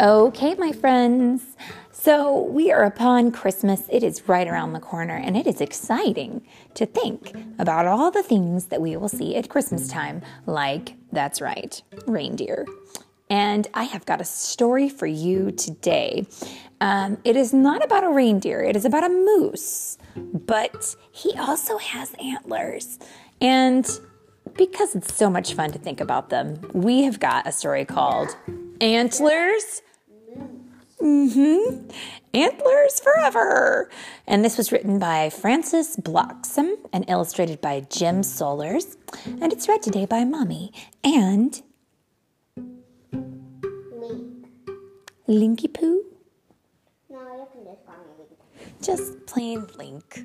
Okay, my friends. So we are upon Christmas. It is right around the corner, and it is exciting to think about all the things that we will see at Christmas time, like, that's right, reindeer. And I have got a story for you today. Um, it is not about a reindeer, it is about a moose, but he also has antlers. And because it's so much fun to think about them, we have got a story called Antlers. Mm-hmm. Antlers Forever. And this was written by Frances Bloxam and illustrated by Jim Sollers. And it's read today by Mommy and Link. Linky Poo. No, you can just call me Link. Just plain Link.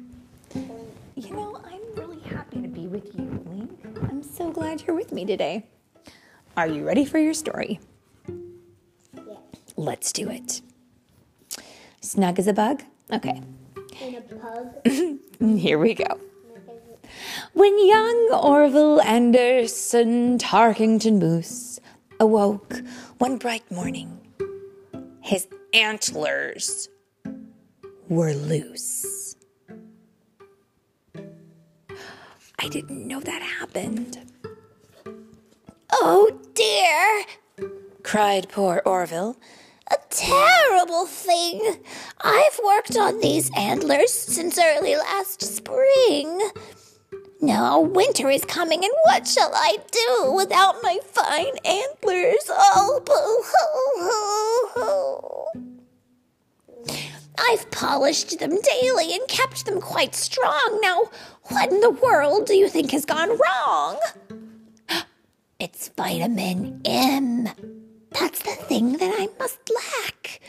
You know, I'm really happy to be with you, Link. I'm so glad you're with me today. Are you ready for your story? Yeah. Let's do it. Snug as a bug? Okay, And a pug. here we go. When young Orville Anderson Tarkington Moose awoke one bright morning, his antlers were loose. I didn't know that happened. Oh dear, cried poor Orville. A thing. I've worked on these antlers since early last spring. Now winter is coming, and what shall I do without my fine antlers? Oh, boo hoo hoo. I've polished them daily and kept them quite strong. Now, what in the world do you think has gone wrong? It's vitamin M. That's the thing that I must lack.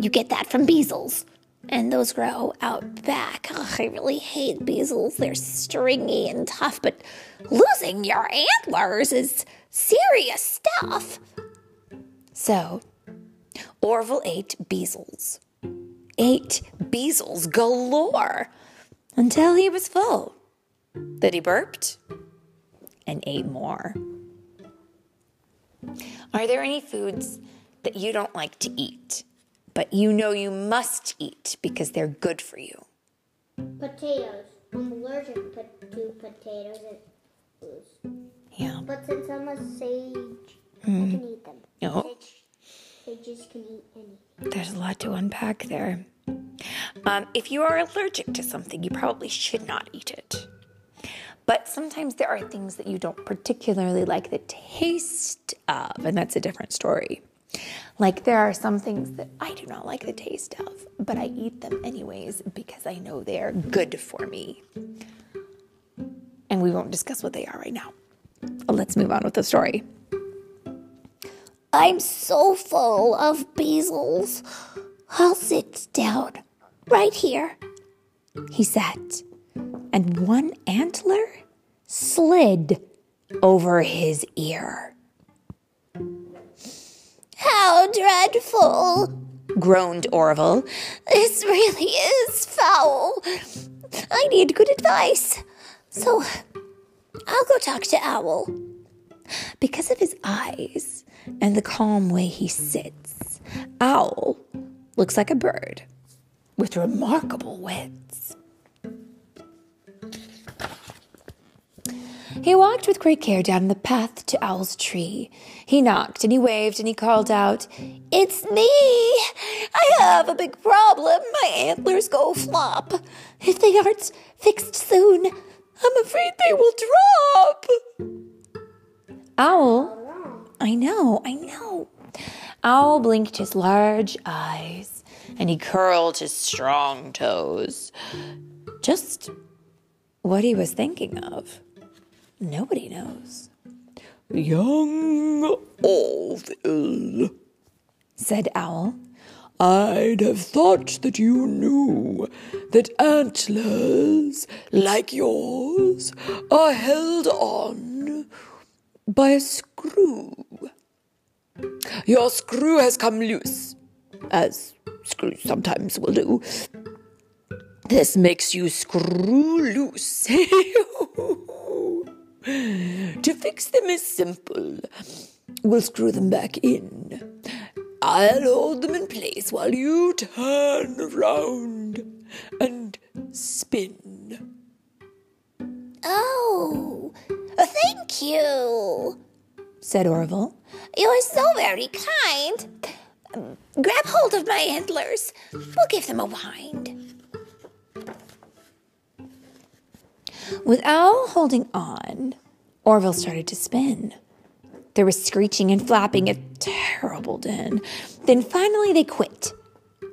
You get that from beezels, and those grow out back. Ugh, I really hate beezels. They're stringy and tough, but losing your antlers is serious stuff. So, Orville ate beezels. Ate beezels galore until he was full. Then he burped and ate more. Are there any foods that you don't like to eat, but you know you must eat because they're good for you? Potatoes. I'm allergic to potatoes and blues. Yeah. But since I'm a sage, I can eat them. Oh, Sage, sages can eat anything. there's a lot to unpack there. Um, if you are allergic to something, you probably should not eat it. But sometimes there are things that you don't particularly like the taste of, and that's a different story. Like there are some things that I do not like the taste of, but I eat them anyways because I know they are good for me. And we won't discuss what they are right now. Let's move on with the story. I'm so full of beezels. I'll sit down right here. He sat, and one antler slid over his ear. How dreadful! Groaned Orville. This really is foul. I need good advice. So I'll go talk to Owl. Because of his eyes and the calm way he sits, Owl looks like a bird with remarkable wits. He walked with great care down the path to Owl's tree. He knocked and he waved and he called out, It's me. I have a big problem. My antlers go flop. If they aren't fixed soon, I'm afraid they will drop. Owl, I know, I know. Owl blinked his large eyes and he curled his strong toes. Just what he was thinking of, nobody knows. Young Orville, Said Owl. I'd have thought that you knew that antlers like yours are held on by a screw. Your screw has come loose, as screws sometimes will do. This makes you screw loose. to fix them is simple. We'll screw them back in. I'll hold them in place while you turn around and spin. Oh, thank you, said Orville. You're so very kind. Grab hold of my antlers. We'll give them a wind. With Owl holding on, Orville started to spin. There was screeching and flapping, a terrible din. Then finally they quit.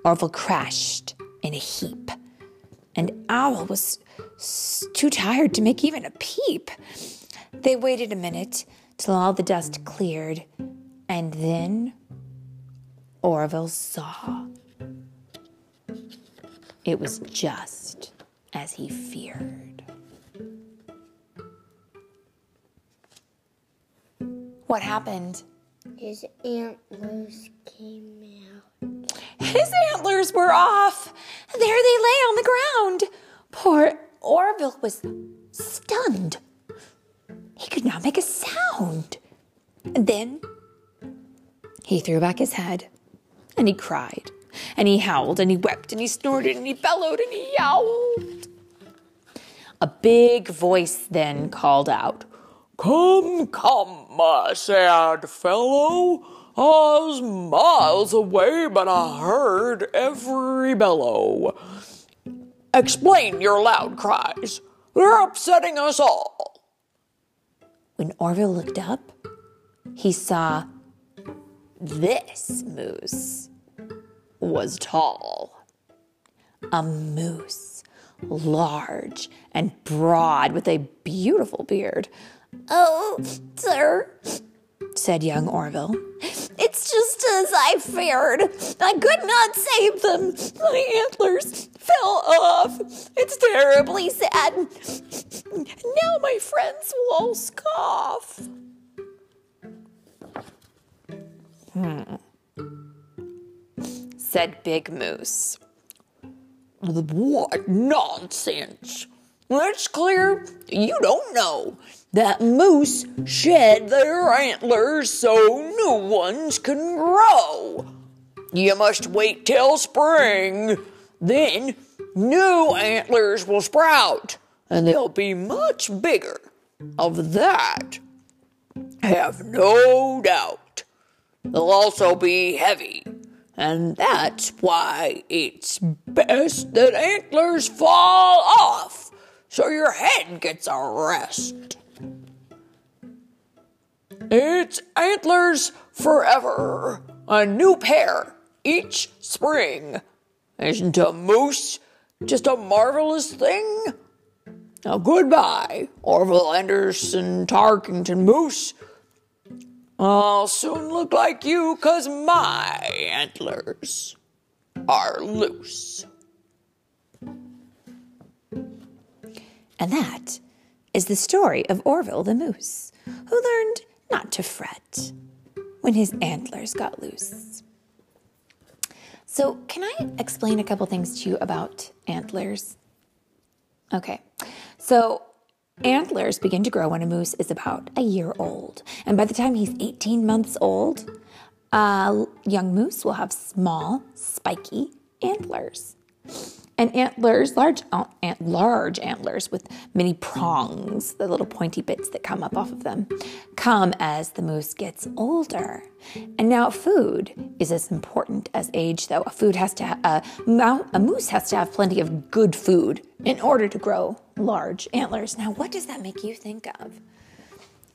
Orville crashed in a heap, and Owl was too tired to make even a peep. They waited a minute till all the dust cleared, and then Orville saw. It was just as he feared. What happened? His antlers came out. His antlers were off. There they lay on the ground. Poor Orville was stunned. He could not make a sound. And then he threw back his head and he cried and he howled and he wept and he snorted and he bellowed and he yowled. A big voice then called out, Come, come, my sad fellow. I was miles away, but I heard every bellow. Explain your loud cries. They're upsetting us all. When Orville looked up, he saw this moose was tall. A moose, large and broad with a beautiful beard. Oh, sir, said young Orville. It's just as I feared. I could not save them. My antlers fell off. It's terribly sad. Now my friends will scoff. Hmm, said Big Moose. What nonsense! It's clear you don't know that moose shed their antlers so new ones can grow. You must wait till spring. Then new antlers will sprout and they'll be much bigger. Of that, have no doubt. They'll also be heavy, and that's why it's best that antlers fall off so your head gets a rest. It's antlers forever, a new pair each spring. Isn't a moose just a marvelous thing? Now, goodbye, Orville Anderson Tarkington Moose. I'll soon look like you, 'cause my antlers are loose. And that is the story of Orville the Moose, who learned not to fret when his antlers got loose. So, can I explain a couple things to you about antlers? Okay, so antlers begin to grow when a moose is about a year old. And by the time he's 18 months old, a young moose will have small, spiky antlers. And antlers, large, ant, large antlers with many prongs, the little pointy bits that come up off of them, come as the moose gets older. And now, food is as important as age, though. A food has to, ha- uh, a moose has to have plenty of good food in order to grow large antlers. Now, what does that make you think of?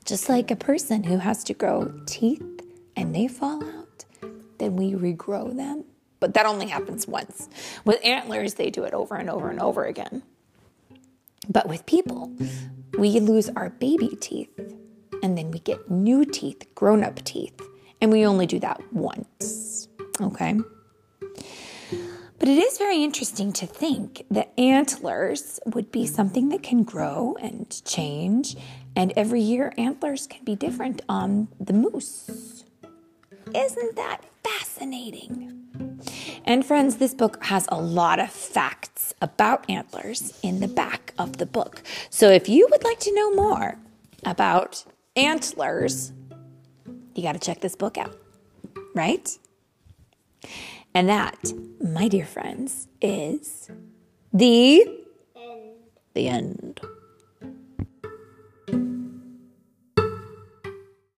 Just like a person who has to grow teeth and they fall out, then we regrow them but that only happens once. With antlers, they do it over and over and over again. But with people, we lose our baby teeth and then we get new teeth, grown up teeth, and we only do that once. Okay? But it is very interesting to think that antlers would be something that can grow and change, and every year antlers can be different on the moose. Isn't that fascinating? And friends, this book has a lot of facts about antlers in the back of the book. So if you would like to know more about antlers, you got to check this book out, right? And that, my dear friends, is the the end.